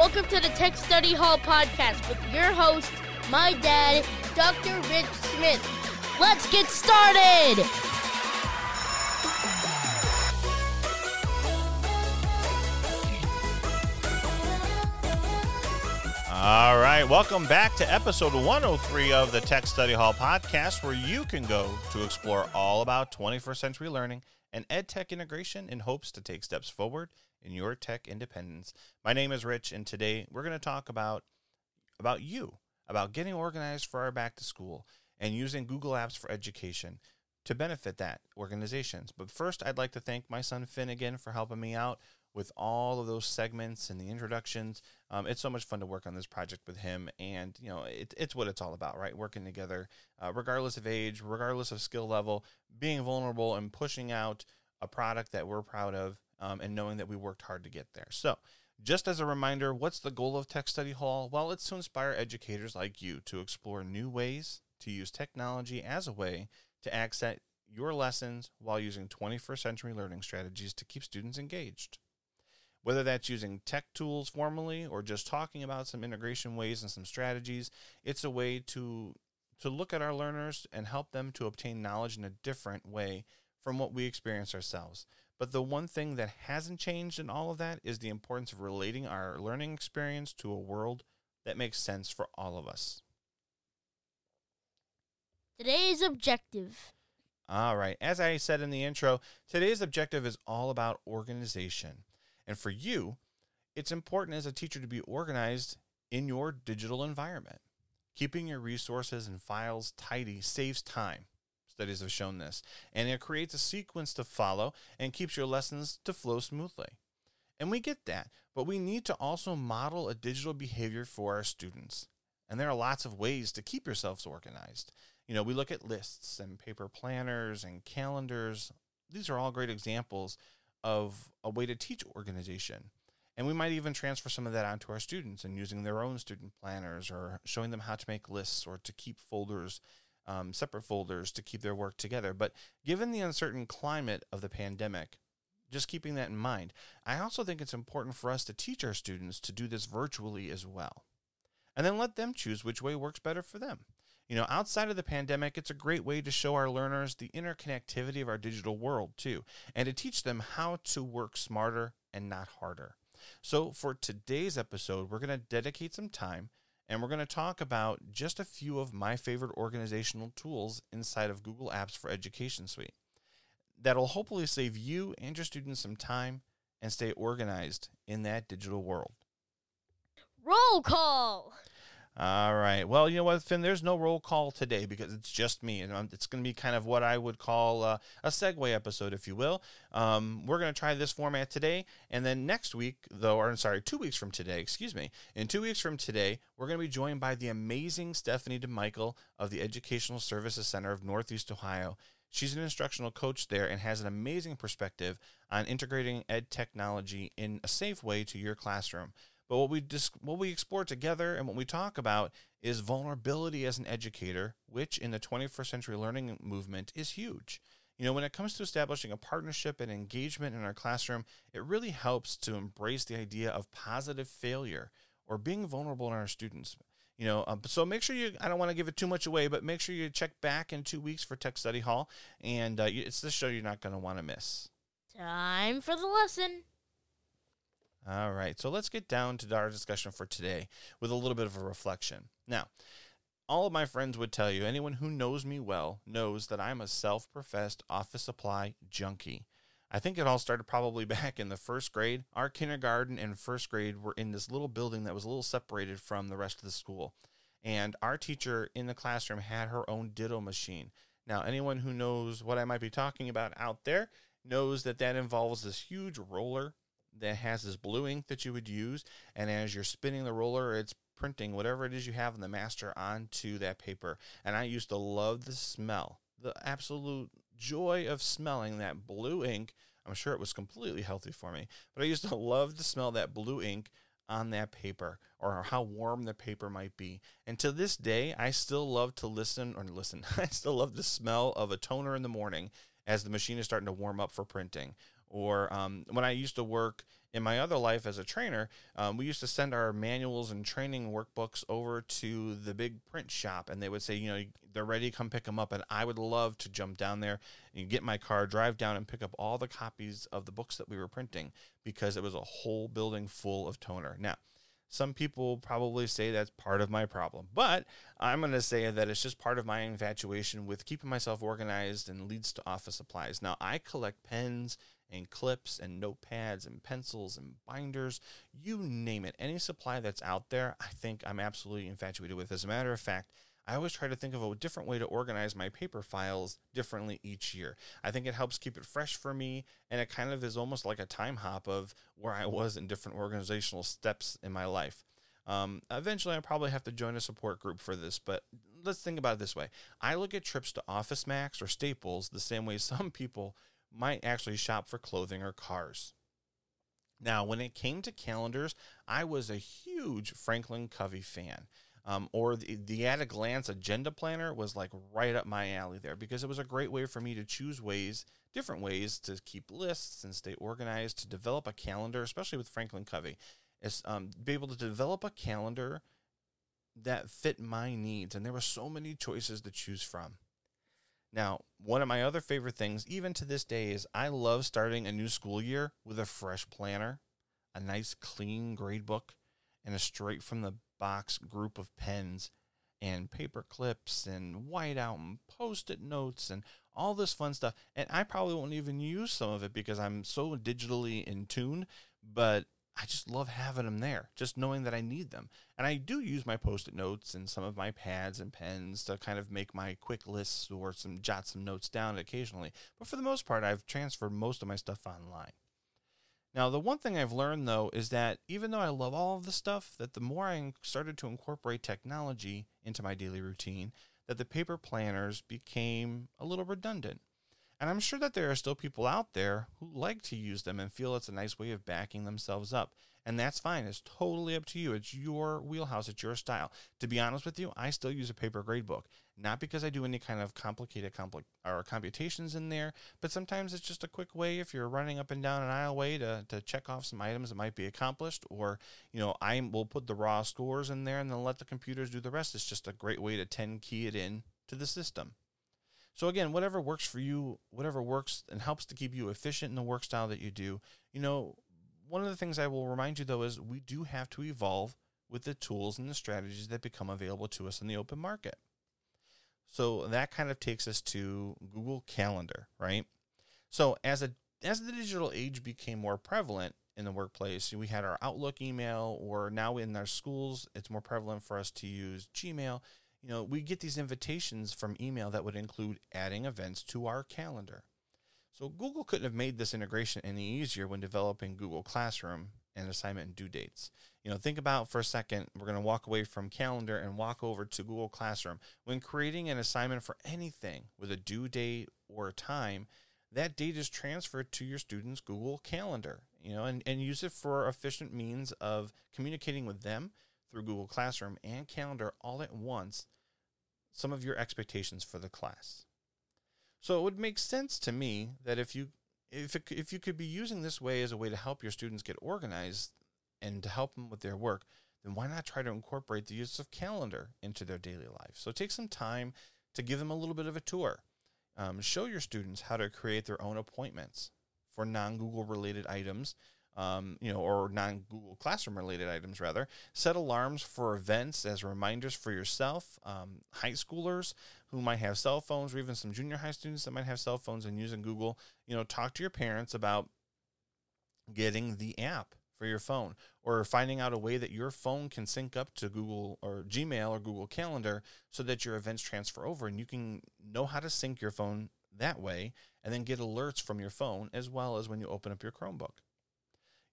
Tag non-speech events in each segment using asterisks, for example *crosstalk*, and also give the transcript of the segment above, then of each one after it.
Welcome to the Tech Study Hall podcast with your host, my dad, Dr. Rich Smith. Let's get started! All right, welcome back to episode 103 of the Tech Study Hall podcast, where you can go to explore all about 21st century learning and ed tech integration in hopes to take steps forward in your tech independence. My name is Rich, and today we're going to talk about about you, about getting organized for our back to school and using Google Apps for education to benefit that organizations. But first, I'd like to thank my son Finn again for helping me out with all of those segments and the introductions. Um, it's so much fun to work on this project with him, and you know, it, it's what it's all about, right? Working together, uh, regardless of age, regardless of skill level, being vulnerable and pushing out a product that we're proud of, um, and knowing that we worked hard to get there. So. Just as a reminder, what's the goal of Tech Study Hall? Well, it's to inspire educators like you to explore new ways to use technology as a way to access your lessons while using 21st century learning strategies to keep students engaged whether that's using tech tools formally or just talking about some integration ways and some strategies it's a way to to look at our learners and help them to obtain knowledge in a different way from what we experience ourselves but the one thing that hasn't changed in all of that is the importance of relating our learning experience to a world that makes sense for all of us Today's objective. all right as i said in the intro today's objective is all about organization and for you, it's important as a teacher to be organized in your digital environment. Keeping your resources and files tidy saves time. Studies have shown this. And it creates a sequence to follow and keeps your lessons to flow smoothly. And we get that, but we need to also model a digital behavior for our students. And there are lots of ways to keep yourselves organized. You know, we look at lists and paper planners and calendars. These are all great examples of a way to teach organization. And we might even transfer some of that onto our students and using their own student planners or showing them how to make lists or to keep folders, um, separate folders to keep their work together. But given the uncertain climate of the pandemic, just keeping that in mind, I also think it's important for us to teach our students to do this virtually as well. And then let them choose which way works better for them. You know, outside of the pandemic, it's a great way to show our learners the interconnectivity of our digital world, too, and to teach them how to work smarter and not harder. So, for today's episode, we're going to dedicate some time and we're going to talk about just a few of my favorite organizational tools inside of Google Apps for Education Suite that'll hopefully save you and your students some time and stay organized in that digital world. Roll call. All right. Well, you know what, Finn? There's no roll call today because it's just me, and it's going to be kind of what I would call uh, a segue episode, if you will. Um, we're going to try this format today, and then next week, though, or I'm sorry, two weeks from today, excuse me. In two weeks from today, we're going to be joined by the amazing Stephanie DeMichael of the Educational Services Center of Northeast Ohio. She's an instructional coach there and has an amazing perspective on integrating ed technology in a safe way to your classroom. But what we dis- what we explore together and what we talk about is vulnerability as an educator, which in the 21st century learning movement is huge. You know, when it comes to establishing a partnership and engagement in our classroom, it really helps to embrace the idea of positive failure or being vulnerable in our students. You know, um, so make sure you, I don't want to give it too much away, but make sure you check back in two weeks for Tech Study Hall. And uh, it's the show you're not going to want to miss. Time for the lesson. All right, so let's get down to our discussion for today with a little bit of a reflection. Now, all of my friends would tell you, anyone who knows me well knows that I'm a self professed office supply junkie. I think it all started probably *laughs* back in the first grade. Our kindergarten and first grade were in this little building that was a little separated from the rest of the school. And our teacher in the classroom had her own ditto machine. Now, anyone who knows what I might be talking about out there knows that that involves this huge roller that has this blue ink that you would use. And as you're spinning the roller, it's printing whatever it is you have in the master onto that paper. And I used to love the smell, the absolute joy of smelling that blue ink. I'm sure it was completely healthy for me, but I used to *laughs* love to smell that blue ink on that paper or how warm the paper might be. And to this day, I still love to listen or listen. *laughs* I still love the smell of a toner in the morning as the machine is starting to warm up for printing Or um, when I used to work in my other life as a trainer, um, we used to send our manuals and training workbooks over to the big print shop, and they would say, you know, they're ready, to come pick them up. And I would love to jump down there and get my car, drive down, and pick up all the copies of the books that we were printing because it was a whole building full of toner. Now, some people probably say that's part of my problem, but I'm going to say that it's just part of my infatuation with keeping myself organized and leads to office supplies. Now, I collect pens and clips and notepads and pencils and binders, you name it. Any supply that's out there, I think I'm absolutely infatuated with. As a matter of fact, I always try to think of a different way to organize my paper files differently each year. I think it helps keep it fresh for me, and it kind of is almost like a time hop of where I was in different organizational steps in my life. Um, eventually, I probably have to join a support group for this, but let's think about it this way. I look at trips to Office Max or Staples the same way *laughs* some people might actually shop for clothing or cars. Now, when it came to calendars, I was a huge Franklin Covey fan. Um, or the, the at a glance agenda planner was like right up my alley there because it was a great way for me to choose ways, different ways to keep lists and stay organized, to develop a calendar, especially with Franklin Covey, is um, be able to develop a calendar that fit my needs. And there were so many choices to choose from. Now, one of my other favorite things, even to this day, is I love starting a new school year with a fresh planner, a nice clean grade book, and a straight from the box group of pens and paper clips and whiteout and post-it notes and all this fun stuff. And I probably won't even use some of it because I'm so digitally in tune, but I just love having them there, just knowing that I need them. And I do use my post it notes and some of my pads and pens to kind of make my quick lists or some jot some notes down occasionally. But for the most part, I've transferred most of my stuff online. Now, the one thing I've learned though is that even though I love all of the stuff, that the more I started to incorporate technology into my daily routine, that the paper planners became a little redundant. And I'm sure that there are still people out there who like to use them and feel it's a nice way of backing themselves up. And that's fine. It's totally up to you. It's your wheelhouse, it's your style. To be honest with you, I still use a paper grade book. Not because I do any kind of complicated compli- or computations in there, but sometimes it's just a quick way if you're running up and down an aisleway to, to check off some items that might be accomplished. Or, you know, I will put the raw scores in there and then let the computers do the rest. It's just a great way to 10 key it in to the system. So again, whatever works for you, whatever works and helps to keep you efficient in the work style that you do, you know, one of the things I will remind you though is we do have to evolve with the tools and the strategies that become available to us in the open market. So that kind of takes us to Google Calendar, right? So as a as the digital age became more prevalent in the workplace, we had our Outlook email, or now in our schools, it's more prevalent for us to use Gmail you know, we get these invitations from email that would include adding events to our calendar. So Google couldn't have made this integration any easier when developing Google Classroom and assignment and due dates. You know, think about for a second, we're going to walk away from calendar and walk over to Google Classroom. When creating an assignment for anything with a due date or a time, that date is transferred to your student's Google Calendar, you know, and, and use it for efficient means of communicating with them through Google Classroom and Calendar all at once some of your expectations for the class. So it would make sense to me that if you if it, if you could be using this way as a way to help your students get organized and to help them with their work, then why not try to incorporate the use of calendar into their daily life? So take some time to give them a little bit of a tour. Um, show your students how to create their own appointments for non Google related items um, you know, or non Google Classroom related items rather. Set alarms for events as reminders for yourself. Um, high schoolers who might have cell phones, or even some junior high students that might have cell phones and using Google, you know, talk to your parents about getting the app for your phone or finding out a way that your phone can sync up to Google or Gmail or Google Calendar so that your events transfer over and you can know how to sync your phone that way and then get alerts from your phone as well as when you open up your Chromebook.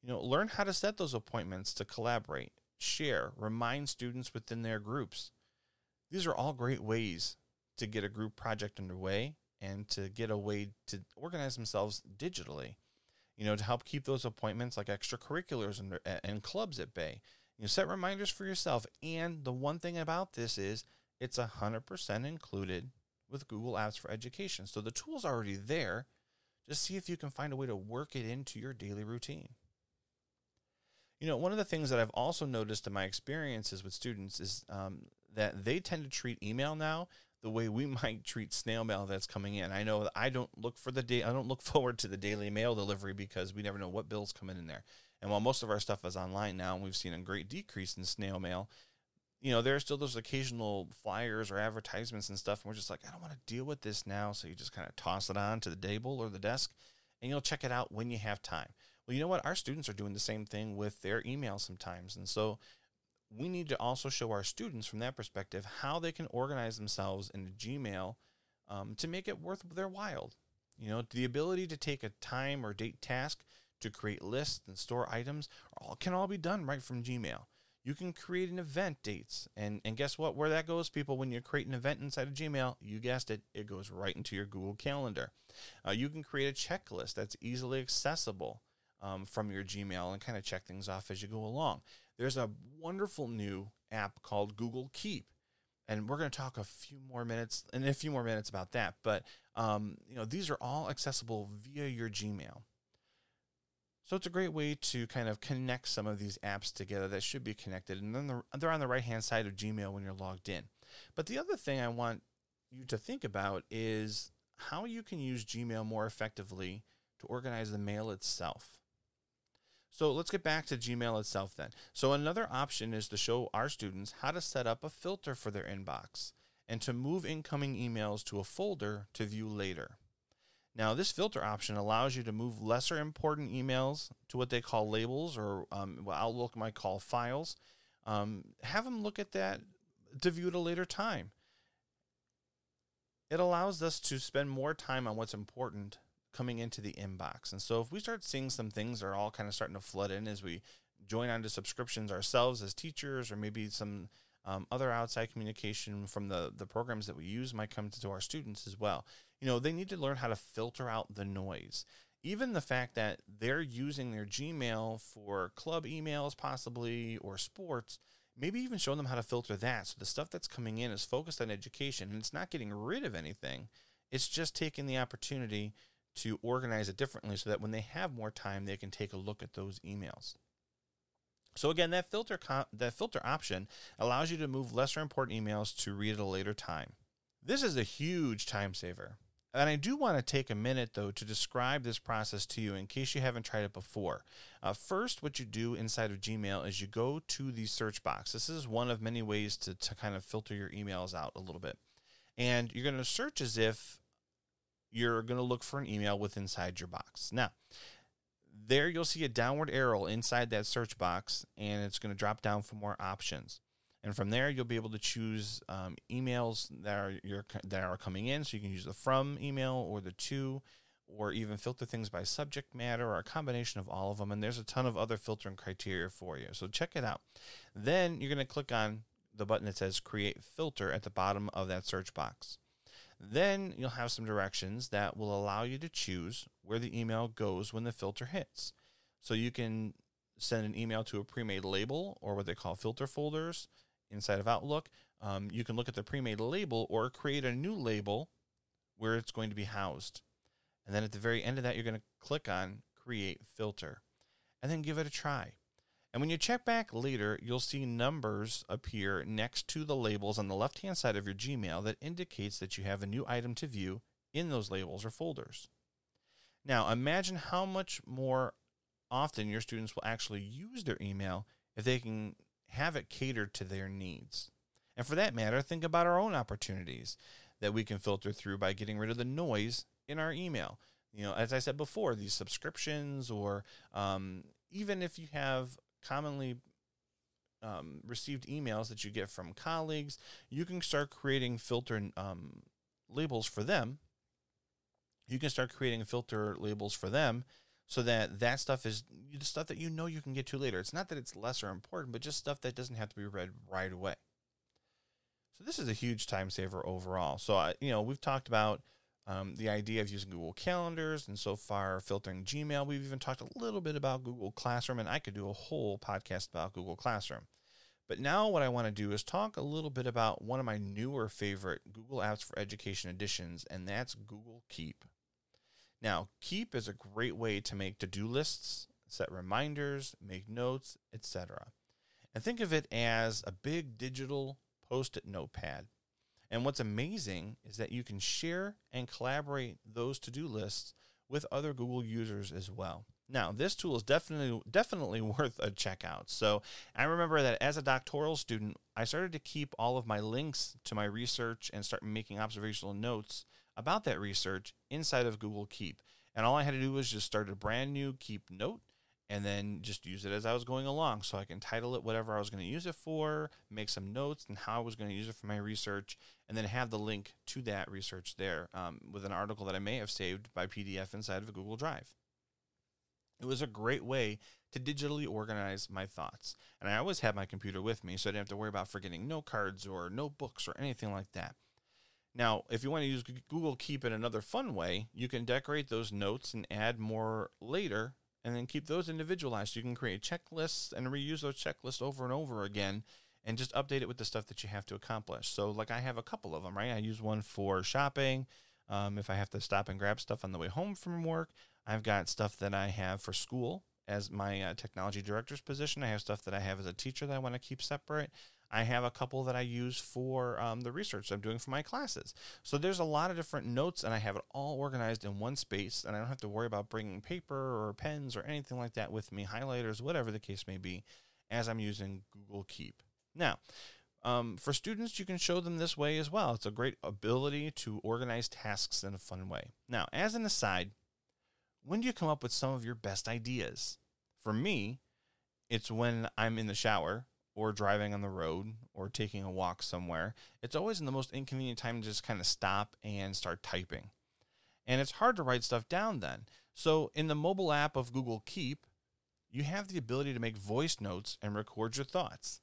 You know, learn how to set those appointments to collaborate, share, remind students within their groups. These are all great ways to get a group project underway and to get a way to organize themselves digitally. You know, to help keep those appointments like extracurriculars and, uh, and clubs at bay. You know, set reminders for yourself. And the one thing about this is it's 100% included with Google Apps for Education. So the tool's already there Just see if you can find a way to work it into your daily routine. You know, one of the things that I've also noticed in my experiences with students is um, that they tend to treat email now the way we *laughs* might treat snail mail that's coming in. I know I don't look for the day, I don't look *laughs* forward to the daily mail delivery because we never know what bills come in there. And while most of our stuff is online now, and we've seen a great decrease in snail mail, you know, there are still those occasional flyers or advertisements and stuff. And we're just like, I don't want to deal with this now. So you just kind of toss it on to the table or the desk and you'll check it out when you have time. Well, you know what? Our students are doing the same thing with their email sometimes. And so we need to also show our students from that perspective how they can organize themselves in Gmail um, to make it worth their while. You know, the ability to take a time or date task to create lists and store items all, can all be done right from Gmail. You can create an event dates. And, and guess what? Where that goes, people, when you create an event inside of Gmail, you guessed it, it goes right into your Google Calendar. Uh, you can create a checklist that's easily accessible um, from your Gmail and kind of check things off as you go along. There's a wonderful new app called Google Keep. And we're going to talk a few more minutes in a few more minutes about that. But um, you know, these are all accessible via your Gmail. So it's a great way to kind of connect some of these apps together that should be connected. And then they're on the right hand side of Gmail when you're logged in. But the other thing I want you to think about is how you can use Gmail more effectively to organize the mail itself. So let's get back to Gmail itself then. So another option is to show our students how to set up a filter for their inbox and to move incoming emails to a folder to view later. Now, this filter option allows you to move lesser important emails to what they call labels, or um, what Outlook might call files. Um, have them look at that to view at a later time. It allows us to spend more time on what's important coming into the inbox. And so, if we start seeing some things that are all kind of starting to flood in as we join onto subscriptions ourselves as teachers, or maybe some um, other outside communication from the, the programs that we use might come to our students as well you know, they need to learn how to filter out the noise. Even the fact that they're using their Gmail for club emails, possibly, or sports, maybe even showing them how to filter that. So the stuff that's coming in is focused on education and it's not getting rid of anything. It's just taking the opportunity to organize it differently so that when they have more time, they can take a look at those emails. So again, that filter co- that filter option allows you to move lesser important emails to read at a later time. This is a huge time saver. And I do want to take a minute, though, to describe this process to you in case you haven't tried it before. Uh, first, what you do inside of Gmail is you go to the search box. This is one of many ways to, to kind of filter your emails out a little bit. And you're going to search as if you're going to look for an email with inside your box. Now, there you'll see a downward arrow inside that search box, and it's going to drop down for more options. And from there, you'll be able to choose um, emails that are your, that are coming in. So you can use the from email or the to, or even filter things by subject matter or a combination of all of them. And there's a ton of other filtering criteria for you. So check it out. Then you're going to click on the button that says Create Filter at the bottom of that search box. Then you'll have some directions that will allow you to choose where the email goes when the filter hits. So you can send an email to a pre made label or what they call filter folders inside of Outlook. Um, you can look at the pre-made label or create a new label where it's going to be housed. And then at the very end of that, you're going to click on Create Filter and then give it a try. And when you check back later, you'll see numbers appear next to the labels on the left hand side of your Gmail that indicates that you have a new item to view in those labels or folders. Now, imagine how much more often your students will actually use their email if they can have it catered to their needs. And for that matter, think about our own opportunities that we can filter through by getting rid of the noise in our email. You know, as I said before, these subscriptions, or um, even if you have commonly um, received emails that you get from colleagues, you can start creating filter um, labels for them. You can start creating filter labels for them so that that stuff is the stuff that you know you can get to later. It's not that it's lesser important, but just stuff that doesn't have to be read right away. So this is a huge time saver overall. So I, you know, we've talked about um, the idea of using Google Calendars, and so far filtering Gmail. We've even talked a little bit about Google Classroom, and I could do a whole podcast about Google Classroom. But now, what I want to do is talk a little bit about one of my newer favorite Google Apps for Education additions, and that's Google Keep. Now, Keep is a great way to make to do lists, set reminders, make notes, etc. And think of it as a big digital post it notepad. And what's amazing is that you can share and collaborate those to do lists with other Google users as well. Now, this tool is definitely definitely *laughs* worth a checkout. So, I remember that as a doctoral student, I started to keep all of my links to my research and start making observational notes about that research inside of Google Keep. And all I had to do was just start a brand new Keep note and then just use it as I was going along. So I can title it whatever I was going to use it for, make some notes and how I was going to use it for my research, and then have the link to that research there um, with an article that I may have saved by PDF inside of a Google Drive. It was a great way to digitally organize my thoughts. And I always had my computer with me, so I didn't have to worry about forgetting note cards or notebooks or anything like that. Now, if you want to use Google Keep in another fun way, you can decorate those notes and add more later and then keep those individualized. You can create checklists and reuse those checklists over and over again and just update it with the stuff that you have to accomplish. So, like I have a couple of them, right? I use one for shopping. Um, if I have to stop and grab stuff on the way home from work, I've got stuff that I have for school as my uh, technology director's position. I have stuff that I have as a teacher that I want to keep separate. I have a couple that I use for um, the research I'm doing for my classes. So there's a lot of different notes, and I have it all organized in one space, and I don't have to worry about bringing paper or pens or anything like that with me, highlighters, whatever the case may be, as I'm using Google Keep. Now, um, for students, you can show them this way as well. It's a great ability to organize tasks in a fun way. Now, as an aside, when do you come up with some of your best ideas? For me, it's when I'm in the shower or driving on the road or taking a walk somewhere, it's always in the most inconvenient time to just kind of stop and start typing. And it's hard to write stuff down then. So, in the mobile app of Google Keep, you have the ability to make voice notes and record your thoughts.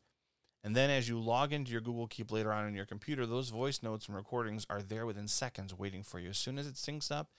And then as you log into your Google Keep later on on your computer, those voice notes and recordings are there within seconds waiting for you. As soon as it syncs up,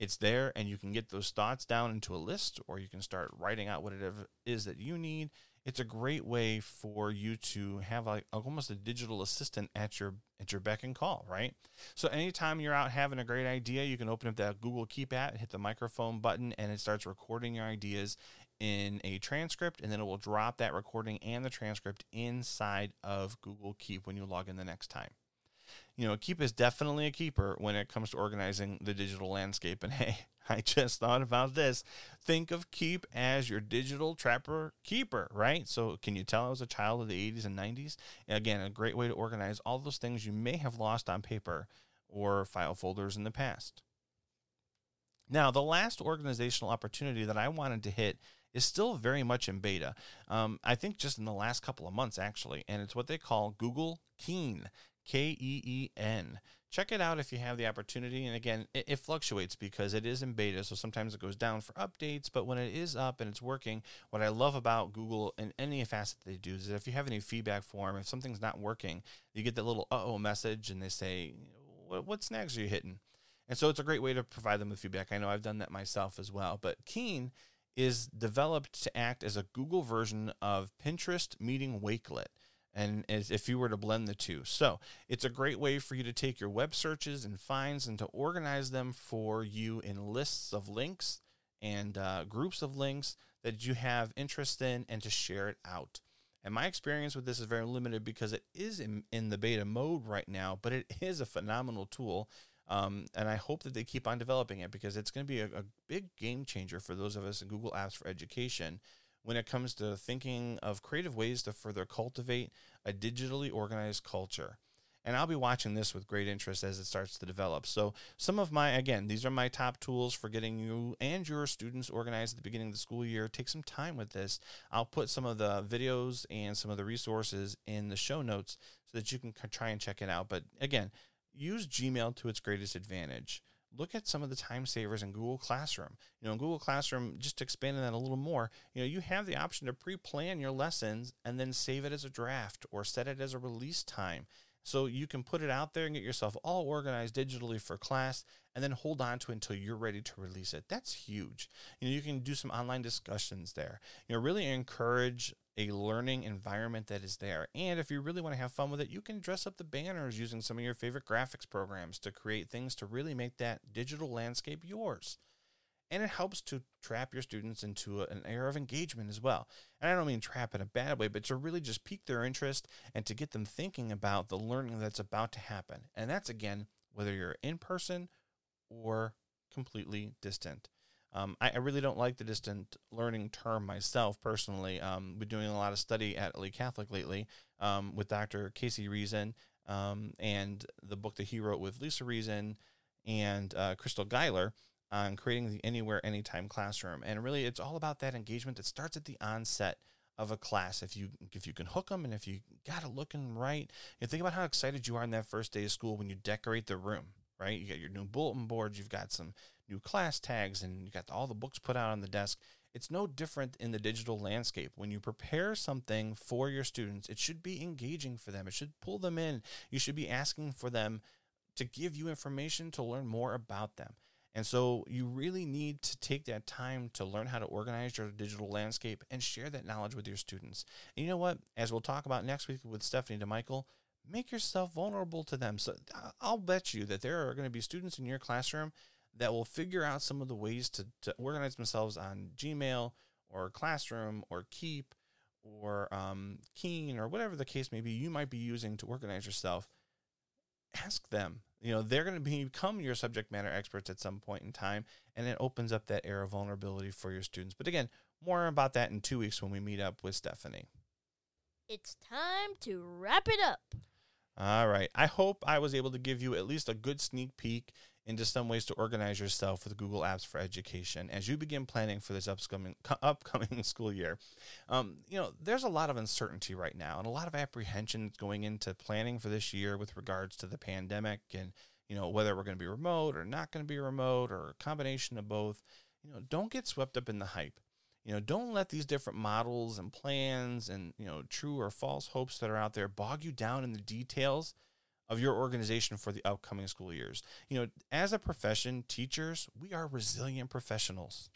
it's there and you can get those thoughts down into a list or you can start writing out what it is that you need it's a great way for you to have like almost a digital assistant at your at your beck and call, right? So anytime you're out having a great idea, you can open up that Google Keep app, hit the microphone button, and it starts recording your ideas in a transcript, and then it will drop that recording and the transcript inside of Google Keep when you log in the next time you know, Keep is definitely a keeper when it comes to organizing the digital landscape. And *laughs* hey, *laughs* I just thought about this. Think of Keep as your digital trapper keeper, right? So, can you tell I was a child of the 80s and 90s? Again, a great way to organize all those things you may have lost on paper or file folders in the past. Now, the last organizational opportunity that I wanted to hit is still very much in beta. Um, I think just in the last couple of months, actually, and it's what they call Google Keen. K E E N. Check it out if you have the opportunity. And again, it, it, fluctuates because it is in beta. So sometimes it goes down for updates. But when it is up and it's working, what I love about Google and any facet they do is if you have any feedback form, if something's not working, you get that little uh oh message and they say, what snags are you hitting? And so it's a great way to provide them with feedback. I know I've done that myself as well. But Keen is developed to act as a Google version of Pinterest meeting Wakelet and as if you were to blend the two. So it's a great way for you to take your web searches and finds and to organize them for you in lists of links and uh, groups of links that you have interest in and to share it out. And my experience with this is very limited because it is in, in the beta mode right now, but it *laughs* is a phenomenal tool. Um, and I hope that they keep on developing it because it's going to be a, a big game changer for those of us in Google Apps for Education when it comes to thinking of creative ways to further cultivate a digitally organized culture. And I'll be watching this with great interest as it starts to develop. So, some of my, again, these are my top tools for getting you and your students organized at the beginning of the school year. Take some time with this. I'll put some of the videos and some of the resources in the show notes so that you can try and check it out. But again, use Gmail to its greatest advantage look at some of the time savers in Google Classroom. You know, in Google Classroom, just expanding that a little more, you know, you have the option to pre-plan your lessons and then save it as a draft or set it as a release time. So you can put it out there and get yourself all organized digitally for class and then hold on to it until you're ready to release it. That's huge. You know, you can do some online discussions there. You know, really encourage a learning environment that is there. And if you really want to have fun with it, you can dress up the banners using some of your favorite graphics programs to create things to really make that digital landscape yours. and it helps to trap your students into a, an era of engagement as well. And I don't mean trap in a bad way, but to really just pique their interest and to get them thinking about the learning that's about to happen. And that's again, whether you're in person or completely distant. Um, I, I, really don't like the distant learning term myself personally. Um, been doing a lot of study at Lee Catholic lately um, with Dr. Casey Reason um, and the book that he wrote with Lisa Reason and uh, Crystal Guiler on creating the anywhere, anytime classroom. And really, it's all about that engagement that starts at the onset of a class. If you if you can hook them and if you got it looking right, you think about how excited you are on that first day of school when you decorate the room. Right, you got your new bulletin boards, you've got some new class tags, and you got all the books put out on the desk. It's no different in the digital landscape. When you prepare something for your students, it should be engaging for them. It should pull them in. You should be asking for them to give you information to learn more about them. And so you really need to take that time to learn how to organize your digital landscape and share that knowledge with your students. And you know what? As we'll talk about next week with Stephanie DeMichael, make yourself vulnerable to them. So I'll bet you that there are going to be students in your classroom that will figure out some of the ways to, to organize themselves on Gmail or Classroom or Keep or um, Keen or whatever the case may be you might be using to organize yourself. Ask them. You know, they're going to become your subject matter experts at some point in time, and it opens up that era of vulnerability for your students. But again, more about that in two weeks when we meet up with Stephanie. It's time to wrap it up. All right. I hope I was able to give you at least a good sneak peek into some ways to organize yourself with Google Apps for Education as you begin planning for this *laughs* upcoming upcoming *laughs* school year. Um, you know, there's a lot of uncertainty right now and a lot of apprehension going into planning for this year with regards to the pandemic and you know whether we're going to be remote or not going to be remote or a combination of both. You know, don't get swept up in the hype. You know, don't let these different models and plans and you know true or false hopes that are out there bog you down in the details of your organization for the upcoming school years. You know, as a profession, teachers, we are resilient professionals.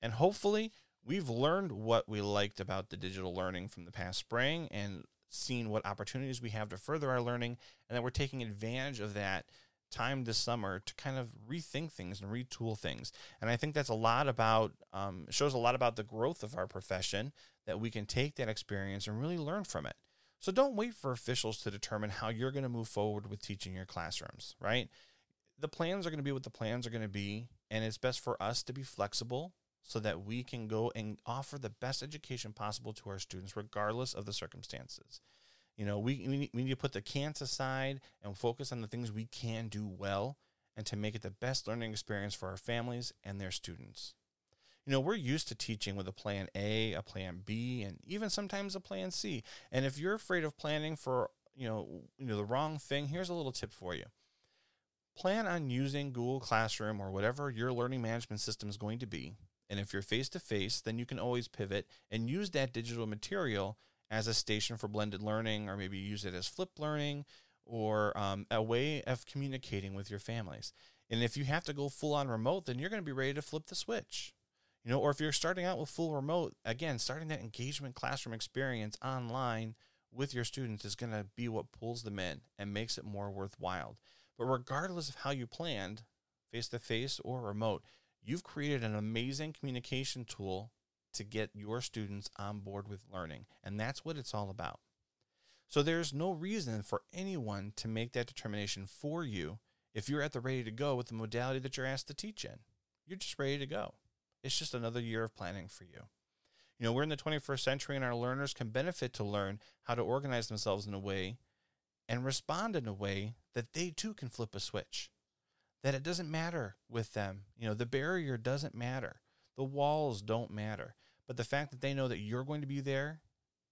And hopefully, we've learned what we liked about the digital learning from the past spring and seen what opportunities we have to further our learning, and that we're taking advantage of that time this summer to kind of rethink things and retool things. And I think that's a lot about, um, shows a lot about the growth of our profession that we can take that experience and really learn from it. So don't wait for officials to determine how you're going to move forward with teaching your classrooms, right? The plans are going to be what the plans are going to be, and it's best for us to be flexible so that we can go and offer the best education possible to our students, regardless of the circumstances. You know, we, we, need, we need to put the can'ts aside and focus on the things we can do well and to make it the best learning experience for our families and their students you know, we're used to teaching with a plan A, a plan B, and even sometimes a plan C. And if you're afraid of planning for, you know, you know the wrong thing, here's a little tip for you. Plan on using Google Classroom or whatever your learning management system is going to be. And if you're face to face, then you can always pivot and use that digital material as a station for blended learning, or maybe use it as flip learning or um, a way of communicating with your families. And if you have to go full on remote, then you're going to be ready to flip the switch. You know, or if you're starting out with full remote, again, starting that engagement classroom experience online with your students is going to be what pulls them in and makes it more worthwhile. But regardless of how you planned, face to face or remote, you've created an amazing communication tool to get your students on board with learning. And that's what it's all about. So there's no reason for anyone to make that determination for you if you're at the ready to go with the modality that you're asked to teach in. You're just ready to go. It's just another year of planning for you. You know, we're in the 21st century and our learners can benefit to learn how to organize themselves in a way and respond in a way that they too can flip a switch. That it doesn't matter with them. You know, the barrier doesn't matter. The walls don't matter. But the fact that they know that you're going to be there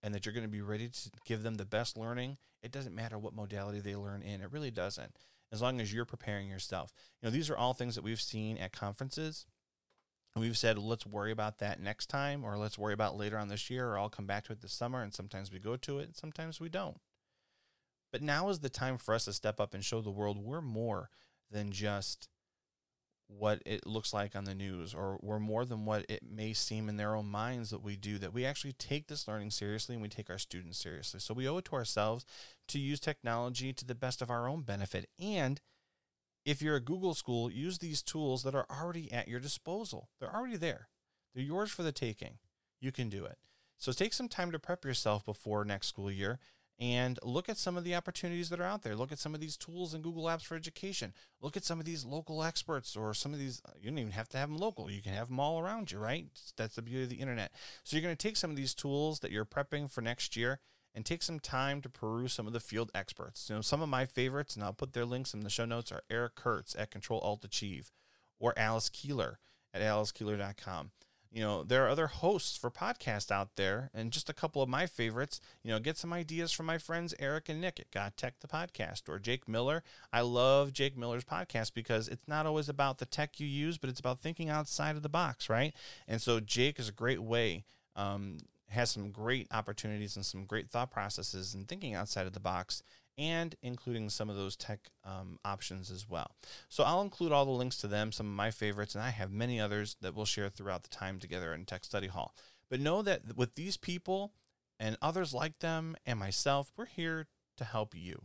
and that you're going to be ready to give them the best learning, it doesn't matter what modality they learn in. It really doesn't. As long as you're preparing yourself. You know, these are all things that we've seen at conferences And we've said let's worry about that next time or let's worry about later on this year or I'll come back to it this summer and sometimes we go to it and sometimes we don't. But now is the time for us to step up and show the world we're more than just what it looks like on the news or we're more than what it may seem in their own minds that we do that we actually take this learning seriously and we take our students seriously. So we owe it to ourselves to use technology to the best of our own benefit and If you're a Google school, use these tools that are already at your disposal. They're already there. They're yours for the taking. You can do it. So take some time to prep yourself before next school year and look at some of the opportunities that are out there. Look at some of these tools in Google Apps for Education. Look at some of these local experts or some of these, you don't even have to have them local. You can have them all around you, right? That's the beauty of the internet. So you're going to take some of these tools that you're prepping for next year and take some time to peruse some of the field experts. You know, some of my favorites, and I'll put their links in the show notes, are Eric Curts at Control Alt Achieve or Alice Keeler at alicekeeler.com you know there are other hosts for podcasts out there and just a couple of my favorites you know get some ideas from my friends eric and nick at got tech the podcast or jake miller. I love jake miller's podcast because it's not always about the tech you use but it's about thinking outside of the box right? And so jake is a great way um, has some great opportunities and some great thought processes and thinking outside of the box and including some of those tech um, options as well. So I'll include all the links to them, some of my favorites, and I have many others that we'll share throughout the time together in Tech Study Hall. But know that with these people and others like them and myself, we're here to help you.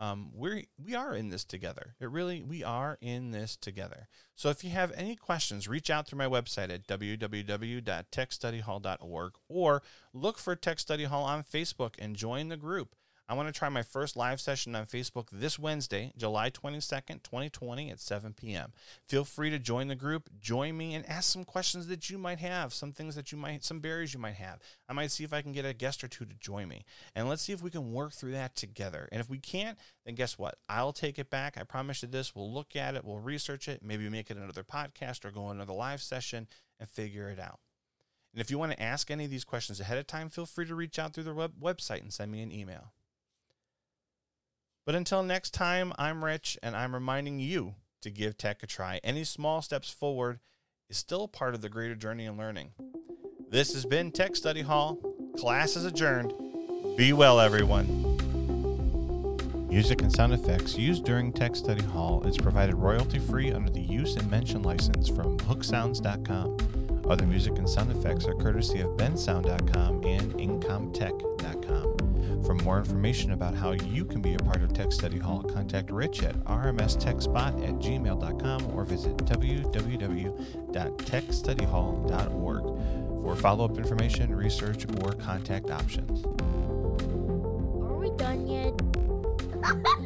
Um, we're we are in this together. It really we are in this together. So if you have any questions, reach out through my website at www.techstudyhall.org or look for Tech Study Hall on Facebook and join the group. I want to try my first live session on Facebook this Wednesday, July 22nd, 2020 at 7 p.m. Feel free to join the group, join me, and ask some questions that you might have, some things that you might, some barriers you might have. I might see if I can get a guest or two to join me. And let's see if we can work through that together. And if we can't, then guess what? I'll take it back. I promise you this. We'll look at it, we'll research it, maybe make it another podcast or go another live session and figure it out. And if you want to ask any of these questions ahead of time, feel free to reach out through the web- website and send me an email. But until next time, I'm Rich, and I'm reminding you to give tech a try. Any small steps forward is still part of the greater journey in learning. This has been Tech Study Hall. Class is adjourned. Be well, everyone. Music and sound effects used during Tech Study Hall is provided royalty free under the use and mention license from hooksounds.com. Other music and sound effects are courtesy of bensound.com and incompetech.com. For more information about how you can be a part of Tech Study Hall, contact Rich at rmstechspot at gmail.com or visit www.techstudyhall.org for follow up information, research, or contact options. Are we done yet? *laughs*